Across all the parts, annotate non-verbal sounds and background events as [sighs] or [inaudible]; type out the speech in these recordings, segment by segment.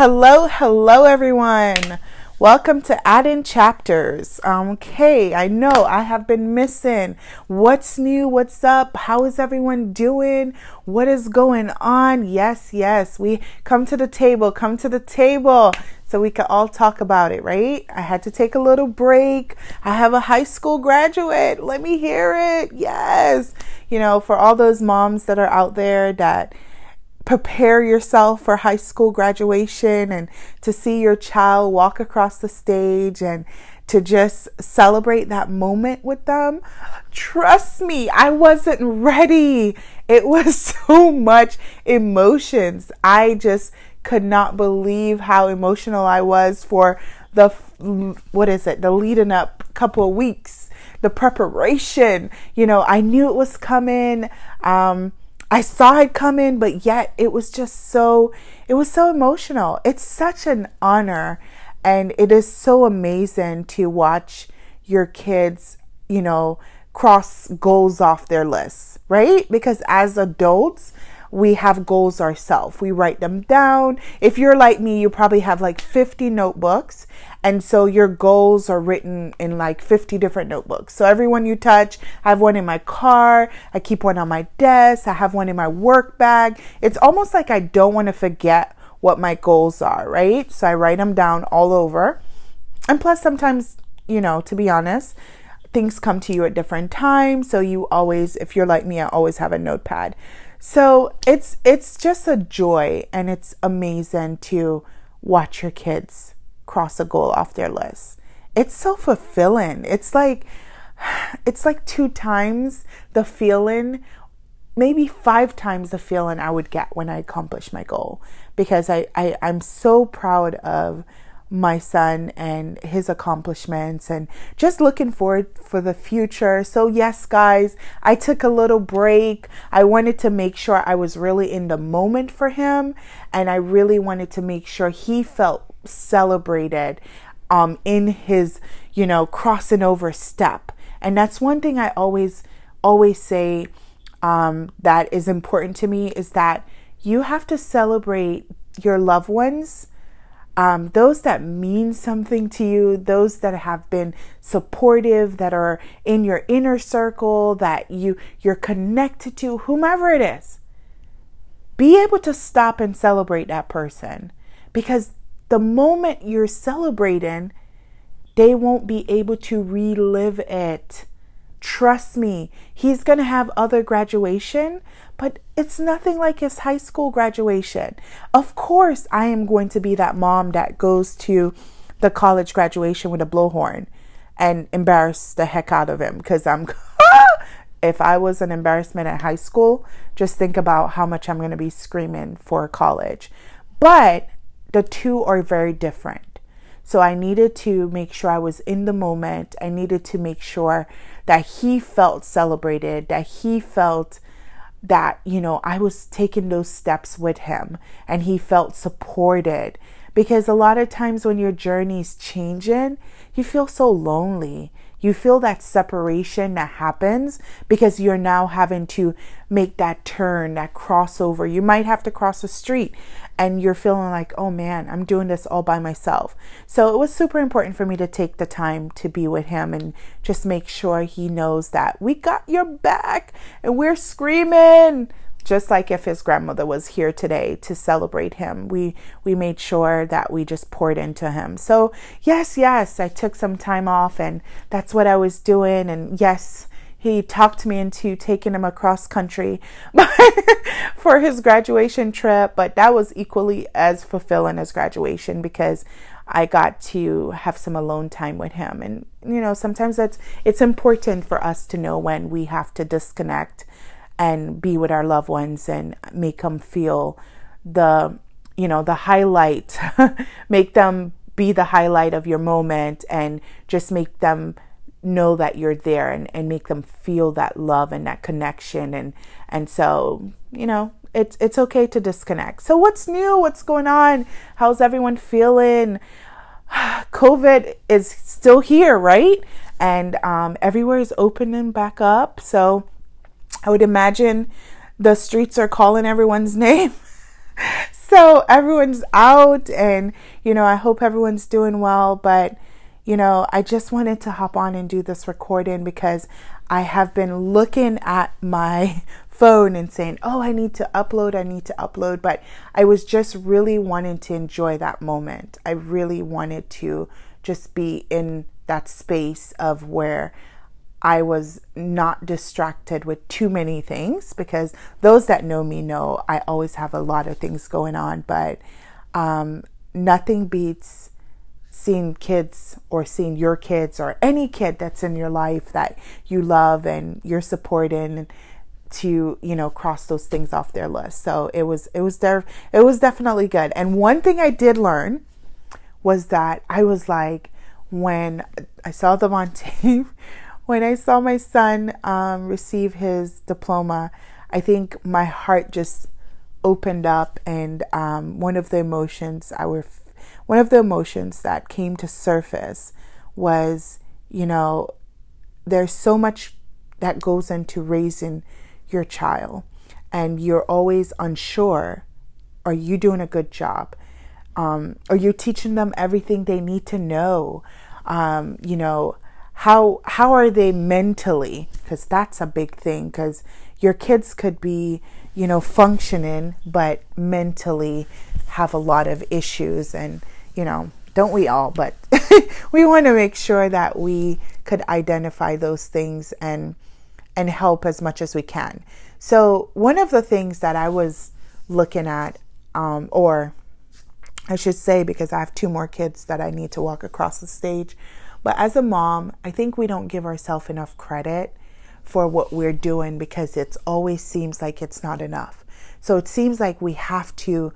Hello, hello, everyone. Welcome to Adding Chapters. Um, okay, I know I have been missing. What's new? What's up? How is everyone doing? What is going on? Yes, yes, we come to the table, come to the table so we can all talk about it, right? I had to take a little break. I have a high school graduate. Let me hear it. Yes. You know, for all those moms that are out there that prepare yourself for high school graduation and to see your child walk across the stage and to just celebrate that moment with them. Trust me, I wasn't ready. It was [laughs] so much emotions. I just could not believe how emotional I was for the what is it? The leading up couple of weeks, the preparation. You know, I knew it was coming. Um, I saw it coming, but yet it was just so, it was so emotional. It's such an honor and it is so amazing to watch your kids, you know, cross goals off their lists, right? Because as adults, we have goals ourselves. We write them down. If you're like me, you probably have like 50 notebooks. And so your goals are written in like 50 different notebooks. So everyone you touch, I have one in my car. I keep one on my desk. I have one in my work bag. It's almost like I don't want to forget what my goals are, right? So I write them down all over. And plus, sometimes, you know, to be honest, things come to you at different times. So you always, if you're like me, I always have a notepad. So it's it's just a joy and it's amazing to watch your kids cross a goal off their list. It's so fulfilling. It's like [sighs] it's like two times the feeling, maybe five times the feeling I would get when I accomplish my goal because I, I I'm so proud of my son and his accomplishments and just looking forward for the future. So, yes, guys, I took a little break. I wanted to make sure I was really in the moment for him and I really wanted to make sure he felt celebrated um in his, you know, crossing over step. And that's one thing I always always say um that is important to me is that you have to celebrate your loved ones um, those that mean something to you, those that have been supportive, that are in your inner circle, that you you're connected to, whomever it is. Be able to stop and celebrate that person because the moment you're celebrating, they won't be able to relive it. Trust me, he's going to have other graduation, but it's nothing like his high school graduation. Of course, I am going to be that mom that goes to the college graduation with a blowhorn and embarrass the heck out of him because I'm. [laughs] if I was an embarrassment at high school, just think about how much I'm going to be screaming for college. But the two are very different. So I needed to make sure I was in the moment. I needed to make sure that he felt celebrated, that he felt that, you know, I was taking those steps with him and he felt supported. Because a lot of times when your journey's changing, you feel so lonely. You feel that separation that happens because you're now having to make that turn, that crossover. You might have to cross the street and you're feeling like, oh man, I'm doing this all by myself. So it was super important for me to take the time to be with him and just make sure he knows that we got your back and we're screaming just like if his grandmother was here today to celebrate him we we made sure that we just poured into him. So yes yes i took some time off and that's what i was doing. And yes he talked me into taking him across country [laughs] for his graduation trip but that was equally as fulfilling as graduation because I got to have some alone time with him. And you know sometimes that's it's important for us to know when we have to disconnect and be with our loved ones and make them feel the you know the highlight [laughs] make them be the highlight of your moment and just make them know that you're there and, and make them feel that love and that connection. And and so you know it's it's okay to disconnect. So what's new? What's going on? How's everyone feeling? [sighs] Covid is still here right? And um, everywhere is opening back up. So I would imagine the streets are calling everyone's [laughs] name. so everyone's out and you know, I hope everyone's doing well, but you know, I just wanted to hop on and do this recording because I have been looking at my [laughs] phone and saying, "Oh, I need to upload, I need to upload," but I was just really wanting to enjoy that moment. I really wanted to just be in that space of where I was not distracted with too many things because those that know me know I always have a lot of things going on, but um, nothing beats seeing kids or seeing your kids or any kid that's in your life that you love and you're supporting to you know cross those things off their list. So it was it was there it was definitely good. And one thing i did learn was that i was like when i saw Devonte [laughs] when i saw my son um, receive his diploma i think my heart just opened up and um, one of the emotions i were one of the emotions that came to surface was, you know, there's so much that goes into raising your child, and you're always unsure are you doing a good job? Um, are you teaching them everything they need to know? Um, you know, how how are they mentally? Because that's a big thing. Because your kids could be, you know, functioning, but mentally have a lot of issues and you know, don't we all? But [laughs] we want to make sure that we could identify those things and and help as much as we can. So one of the things that I was looking at, um, or I should say, because I have two more kids that I need to walk across the stage. But as a mom, I think we don't give ourselves enough credit for what we're doing because it always seems like it's not enough. So it seems like we have to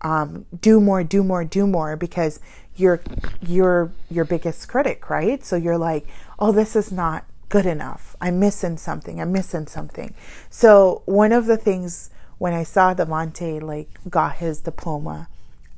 um, do more, do more, do more because you're you're your biggest critic, right? So you're like, oh, this is not good enough. I'm missing something. I'm missing something. So one of the things when I saw Devonte like got his diploma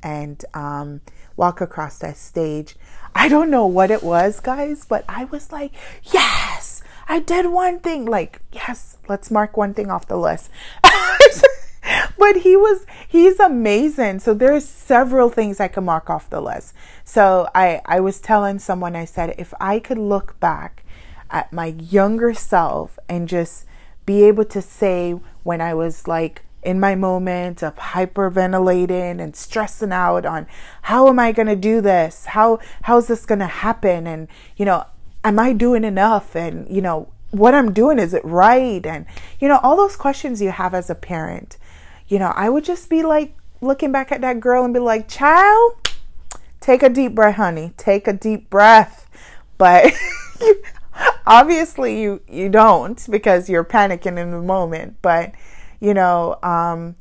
and um, walk across that stage, I don't know what it was, guys, but I was like, yes, I did one thing. Like, yes, let's mark one thing off the list. [laughs] but he was he's amazing so there's several things i can mark off the list so i i was telling someone i said if i could look back at my younger self and just be able to say when i was like in my moment of hyperventilating and stressing out on how am i going to do this how how's this going to happen and you know am i doing enough and you know what i'm doing is it right and you know all those questions you have as a parent you know, I would just be like looking back at that girl and be like, child, take a deep breath, honey. Take a deep breath. But [laughs] obviously you you don't because you're panicking in the moment. But you know, um,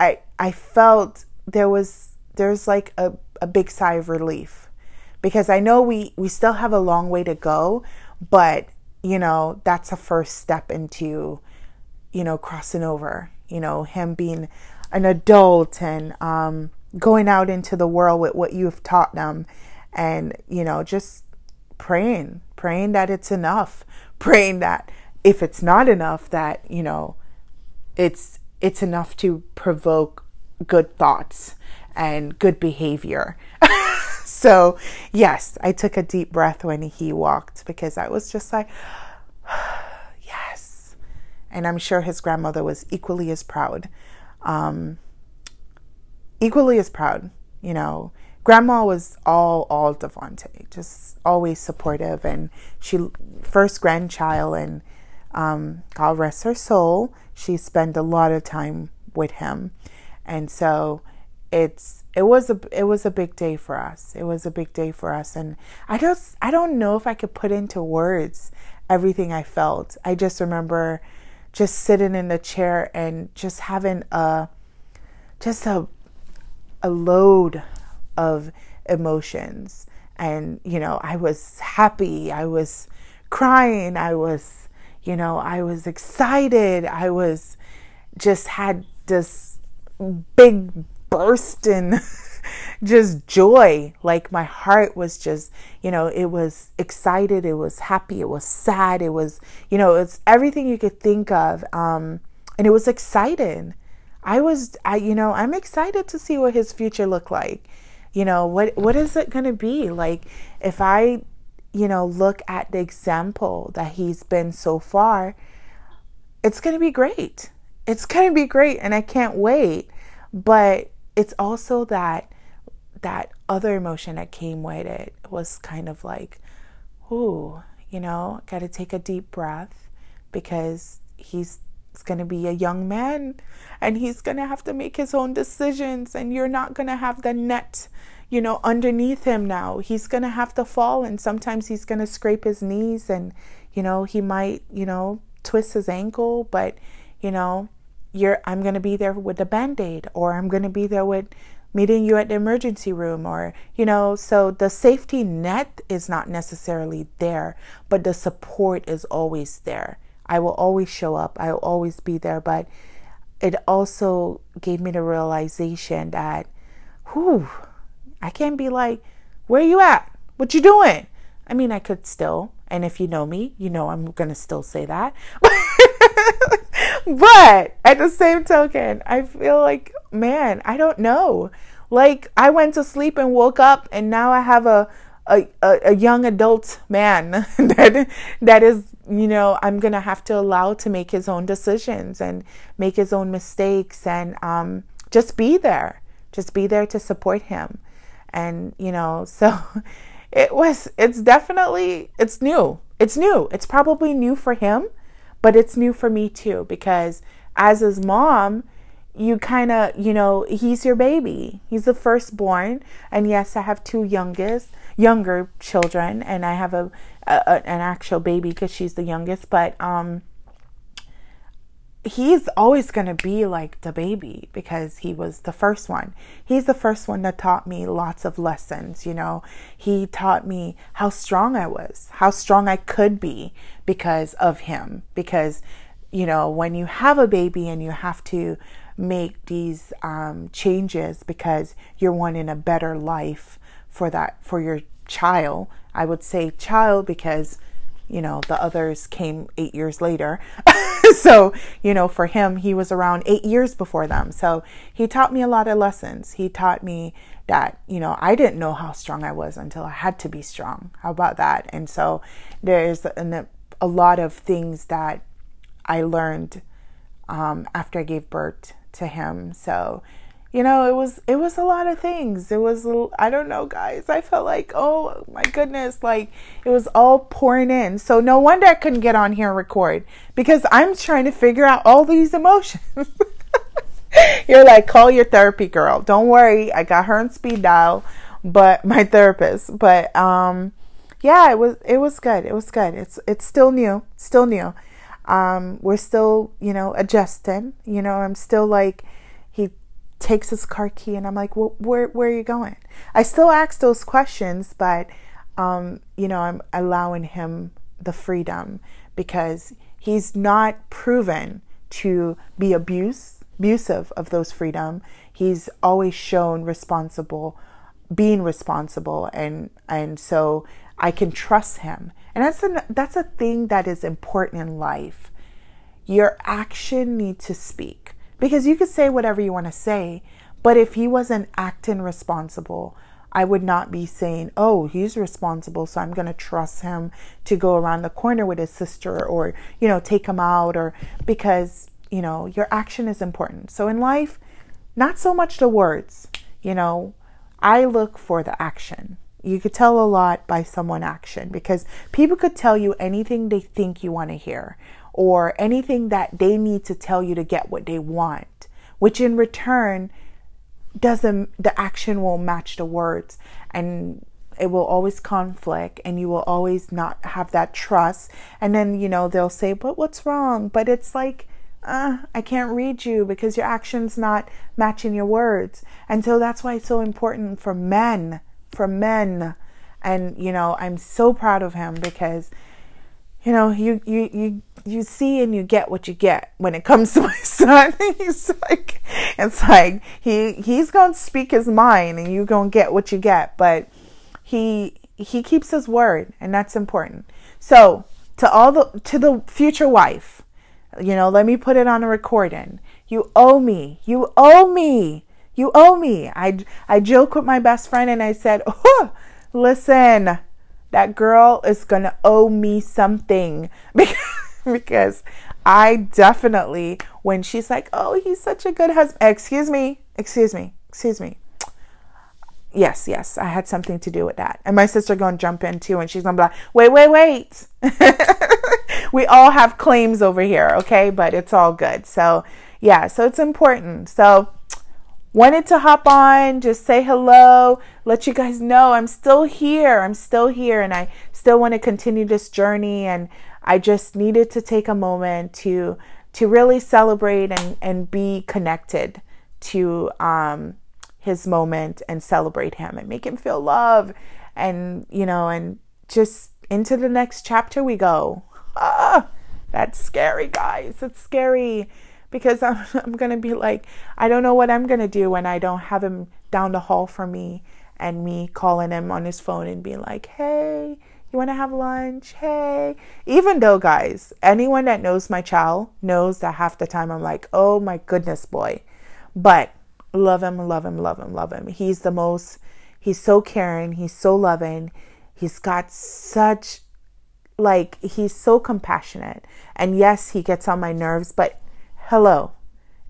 I I felt there was there's like a, a big sigh of relief. Because I know we we still have a long way to go, but you know that's a first step into you know crossing over you know, him being an adult and um, going out into the world with what you've taught them and, you know, just praying, praying that it's enough, [laughs] praying that if it's not enough, that, you know, it's, it's enough to provoke good thoughts and good behavior. [laughs] so, yes, I took a deep breath when he walked because I was just like, [sighs] yes. and I'm sure his grandmother was equally as proud. Um, equally as proud, you know. Grandma was all all Devonte, just always supportive, and she first grandchild, and um, God rest her soul. She spent a lot of time with him, and so it's it was a it was a big day for us. It was a big day for us, and I just I don't know if I could put into words everything I felt. I just remember just sitting in the chair and just having a just a a load of emotions. And you know i was happy. I was crying. I was you know i was excited i was just had this big burst in [laughs] just joy. Like my heart was just, you know, it was excited, it was happy, it was sad, it was, you know, it's everything you could think of. Um, and it was exciting. I was, I, you know, I'm excited to see what his future look like. You know, what, what is it going to be? Like, if I, you know, look at the example that he's been so far, it's going to be great. It's going to be great. And I can't wait. But it's also that, that other emotion that came with it was kind of like, ooh, you know, got to take a deep breath because he's going to be a young man and he's going to have to make his own decisions and you're not going to have the net you know underneath him now he's going to have to fall and sometimes he's going to scrape his knees and you know he might you know twist his ankle but you know you're I'm going to be there with a band-aid or I'm going to be there with meeting you at the emergency room or you know so the safety net is not necessarily there but the support is always there I will always show up. I will always be there. But it also gave me the realization that, whew, I can't be like, where are you at? What you doing? I mean, I could still, and if you know me, you know I'm gonna still say that. [laughs] but at the same token, I feel like, man, I don't know. Like I went to sleep and woke up, and now I have a a, a, a young adult man [laughs] that that is you know i'm gonna have to allow to make his own decisions and make his own mistakes and um, just be there just be there to support him and you know [laughs] so it was it's definitely it's new. It's new. It's probably new for him but it's new for me too because as his mom you kind of you know he's your baby. He's the firstborn. And yes i have two youngest younger children, and I have a, a an actual baby because she's the youngest. But um, he's always going to be like the baby because he was the first one. He's the first one that taught me lots of lessons. You know, he taught me how strong I was, how strong I could be because of him. Because, you know, when you have a baby and you have to make these um, changes because you're wanting a better life for that for your child. I would say child because you know the others came 8 years later. [laughs] so, you know, for him he was around 8 years before them. So, he taught me a lot of lessons. He taught me that, you know, I didn't know how strong I was until I had to be strong. How about that? And so there's a, a lot of things that I learned um, after I gave birth to him. So, you know it was it was a lot of things. It was i don't know guys. I felt like oh my goodness like it was all pouring in. So no wonder i couldn't get on here and record because i'm trying to figure out all these emotions. [laughs] You're like call your therapy girl. Don't worry i got her on speed dial but [laughs] my therapist. But um yeah it was it was good. It was good. It's it's still new. Still new. Um we're still you know adjusting. You know i'm still like takes his car key and I'm like, well, where, where are you going? I still ask those questions, but, um, you know, I'm allowing him the freedom because he's not proven to be abuse, abusive of those freedom. He's always shown responsible, being responsible. And, and so I can trust him. And that's that's a thing that is important in life. Your action needs to speak because you could say whatever you want to say, but if he wasn't acting responsible, I would not be saying, oh, he's responsible, so I'm going to trust him to go around the corner with his sister or, you know, take him out or because, you know, your action is important. So in life, not so much the words, you know, I look for the action. You could tell a lot by someone action because people could tell you anything they think you want to hear or anything that they need to tell you to get what they want, which in return doesn't, the action will match the words and it will always conflict and you will always not have that trust. And then, you know, they'll say, but what's wrong? But it's like, uh, I can't read you because your action's not matching your words. And so that's why it's so important for men, for men. And, you know, I'm so proud of him because, you know, you, you, you, you see and you get what you get when it comes [laughs] to my son. he's like, it's like he he's gonna speak his mind and you're gonna get what you get. But he he keeps his word, and that's important. So to all the to the future wife, you know, let me put it on a recording. You owe me. You owe me. You owe me. I, I joke with my best friend and I said, [laughs] oh, listen, that girl is going to owe me something because, [laughs] because I definitely, when she's like, oh, he's such a good husband, excuse me, excuse me, excuse me. Yes, yes, I had something to do with that. And my sister to jump in too, and she's to be like, wait, wait, wait. [laughs] we all have claims over here, okay? But it's all good. So, yeah, so it's important. So, wanted to hop on, just say hello, let you guys know I'm still here. I'm still here, and I still want to continue this journey. And I just needed to take a moment to to really celebrate and and be connected to um, his moment and celebrate him and make him feel love, and you know, and just into the next chapter we go. [laughs] Ah, that's scary, guys. It's scary because I'm, [laughs] I'm going to be like, I don't know what I'm going to do when I don't have him down the hall for me and me calling him on his phone and being like, hey, you want to have lunch? Hey. Even though, guys, anyone that knows my child knows that half the time I'm like, oh my goodness, boy. But love him, love him, love him, love him. He's the most, he's so caring, he's so loving. He's got such, like, he's so compassionate. And yes, he gets on my nerves, but hello,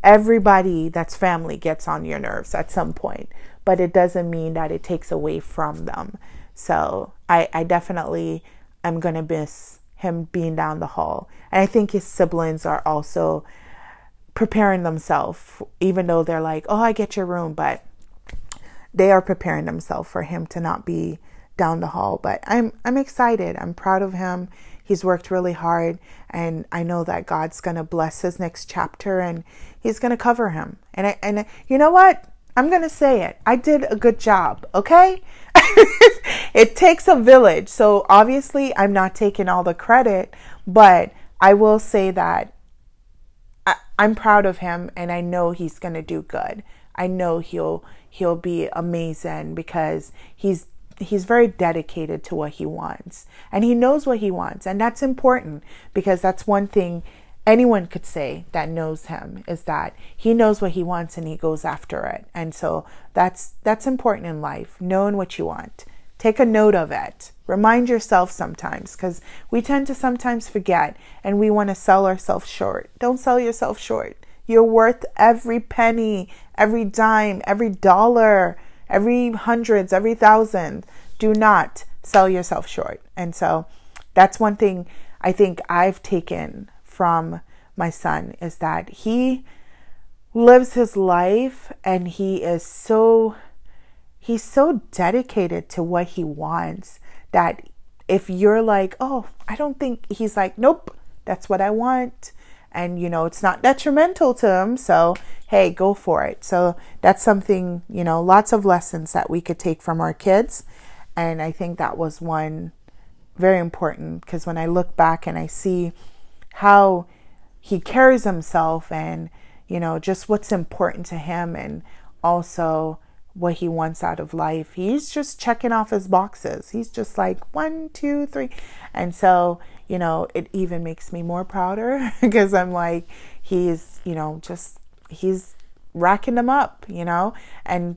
everybody that's family gets on your nerves at some point, but it doesn't mean that it takes away from them. So I, I definitely am going to miss him being down the hall. And I think his siblings are also preparing themselves, even though they're like, oh, I get your room, but they are preparing themselves for him to not be down the hall. But I'm I'm excited. I'm proud of him. He's worked really hard, and I know that God's going to bless his next chapter and he's going to cover him. And I, and you know what? I'm going to say it. I did a good job, okay? [laughs] it takes a village. So obviously, I'm not taking all the credit, but I will say that I, I'm proud of him and I know he's going to do good. I know he'll he'll be amazing because he's he's very dedicated to what he wants and he knows what he wants and that's important because that's one thing anyone could say that knows him is that he knows what he wants and he goes after it. And so that's that's important in life knowing what you want. Take a note of it. Remind yourself sometimes because we tend to sometimes forget and we want to sell ourselves short. Don't sell yourself short. You're worth every penny every dime every dollar every hundreds, every thousand. Do not sell yourself short. And so that's one thing I think I've taken from my son is that he lives his life and he is so he's so dedicated to what he wants that if you're like, "Oh, I don't think he's like, nope, that's what I want." And you know it's not detrimental to them so hey go for it. So that's something you know lots of lessons that we could take from our kids. And i think that was one very important because when i look back and i see how he carries himself and you know just what's important to him and also what he wants out of life he's just checking off his boxes he's just like one two three and so you know, it even makes me more prouder [laughs] because I'm like, he's, you know, just, he's racking them up, you know? And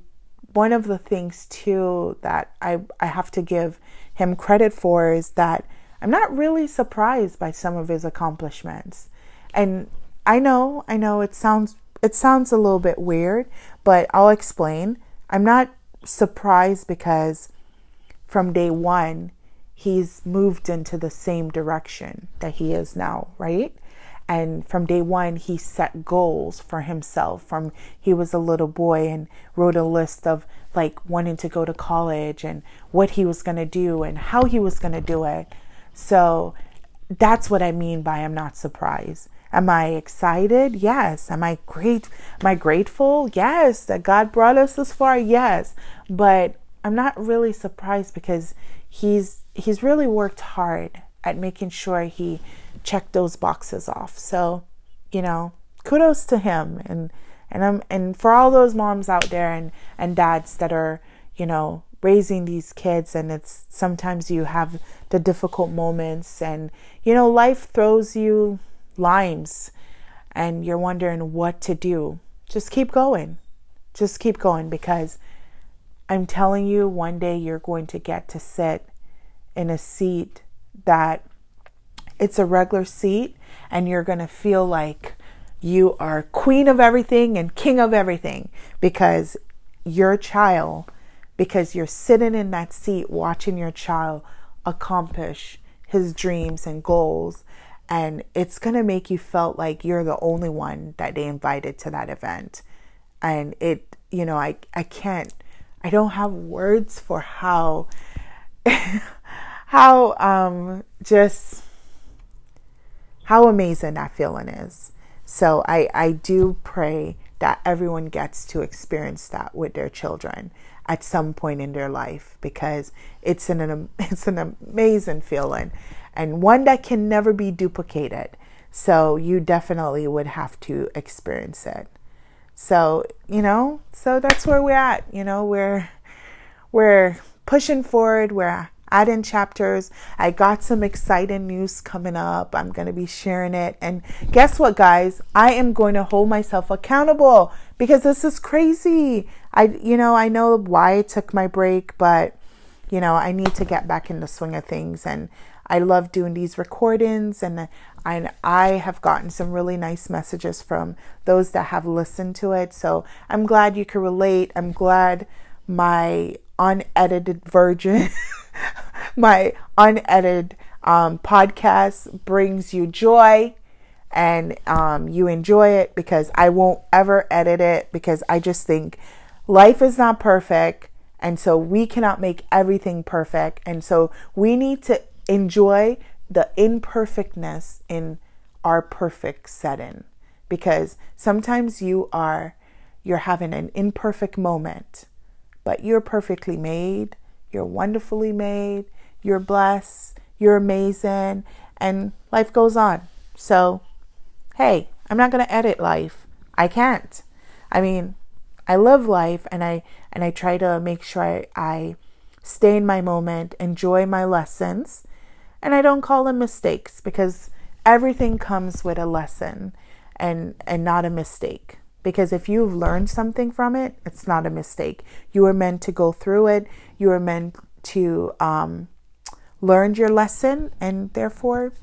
one of the things too that I, I have to give him credit for is that I'm not really surprised by some of his accomplishments. And I know, I know it sounds it sounds a little bit weird, but I'll explain. I'm not surprised because from day 1 he's moved into the same direction that he is now, right? And from day one, he set goals for himself. From he was a little boy and wrote a list of like wanting to go to college and what he was going to do and how he was going to do it. So that's what I mean by I'm not surprised. Am I excited? Yes. Am I great? Am I grateful? Yes. That God brought us this far? Yes. But I'm not really surprised because he's he's really worked hard at making sure he checked those boxes off. So, you know, kudos to him and and I'm and for all those moms out there and and dads that are, you know, raising these kids and it's sometimes you have the difficult moments and you know, life throws you limes and you're wondering what to do, just keep going. Just keep going because I'm telling you, one day you're going to get to sit in a seat that it's a regular seat and you're going to feel like you are queen of everything and king of everything because your child, because you're sitting in that seat watching your child accomplish his dreams and goals. And it's going to make you felt like you're the only one that they invited to that event. And it, you know, I, I can't, I don't have words for how, [laughs] how, um, just how amazing that feeling is. So I, I do pray that everyone gets to experience that with their children at some point in their life because it's an an [laughs] it's an amazing feeling and one that can never be duplicated. So you definitely would have to experience it. So, you know, so that's where we're at, you know, we're we're pushing forward, we're adding chapters. I got some exciting news coming up. I'm going to be sharing it. And guess what, guys? I am going to hold myself accountable because this is crazy. I, you know, I know why I took my break, but, you know, I need to get back in the swing of things. And I love doing these recordings. And I, I have gotten some really nice messages from those that have listened to it. So I'm glad you can relate. I'm glad my unedited version [laughs] my unedited um, podcast brings you joy and um, you enjoy it because I won't ever edit it because I just think life is not perfect. And so we cannot make everything perfect. And so we need to enjoy the imperfectness in our perfect setting because sometimes you are you're having an imperfect moment but you're perfectly made you're wonderfully made you're blessed, you're amazing, and life goes on. So, hey, I'm not going to edit life. I can't. I mean, I live life and I and I try to make sure I, I stay in my moment, enjoy my lessons, and I don't call them mistakes because everything comes with a lesson and and not a mistake because if you've learned something from it it's not a mistake you were meant to go through it you were meant to um, learned your lesson and therefore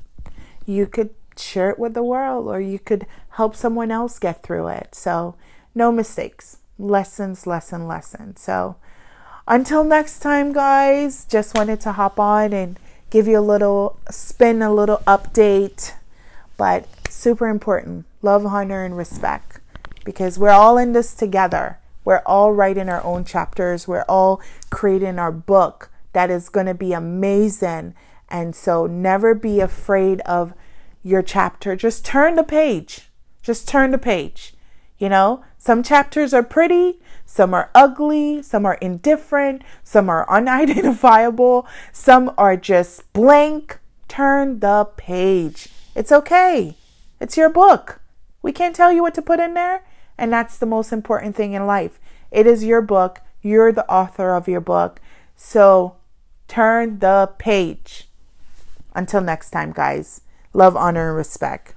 you could share it with the world or you could help someone else get through it. So, no mistakes. Lessons, lesson, lesson. So, until next time, guys, just wanted to hop on and give you a little spin, a little update, but super important love, honor, and respect because we're all in this together. We're all writing our own chapters, we're all creating our book that is going to be amazing. And so never be afraid of your chapter. Just turn the page. Just turn the page. You know, some chapters are pretty, some are ugly, some are indifferent, some are [laughs] unidentifiable, some are just blank. Turn the page. It's okay. It's your book. We can't tell you what to put in there. And that's the most important thing in life. It is your book. You're the author of your book. So Turn the page. Until next time, guys. Love, honor, and respect.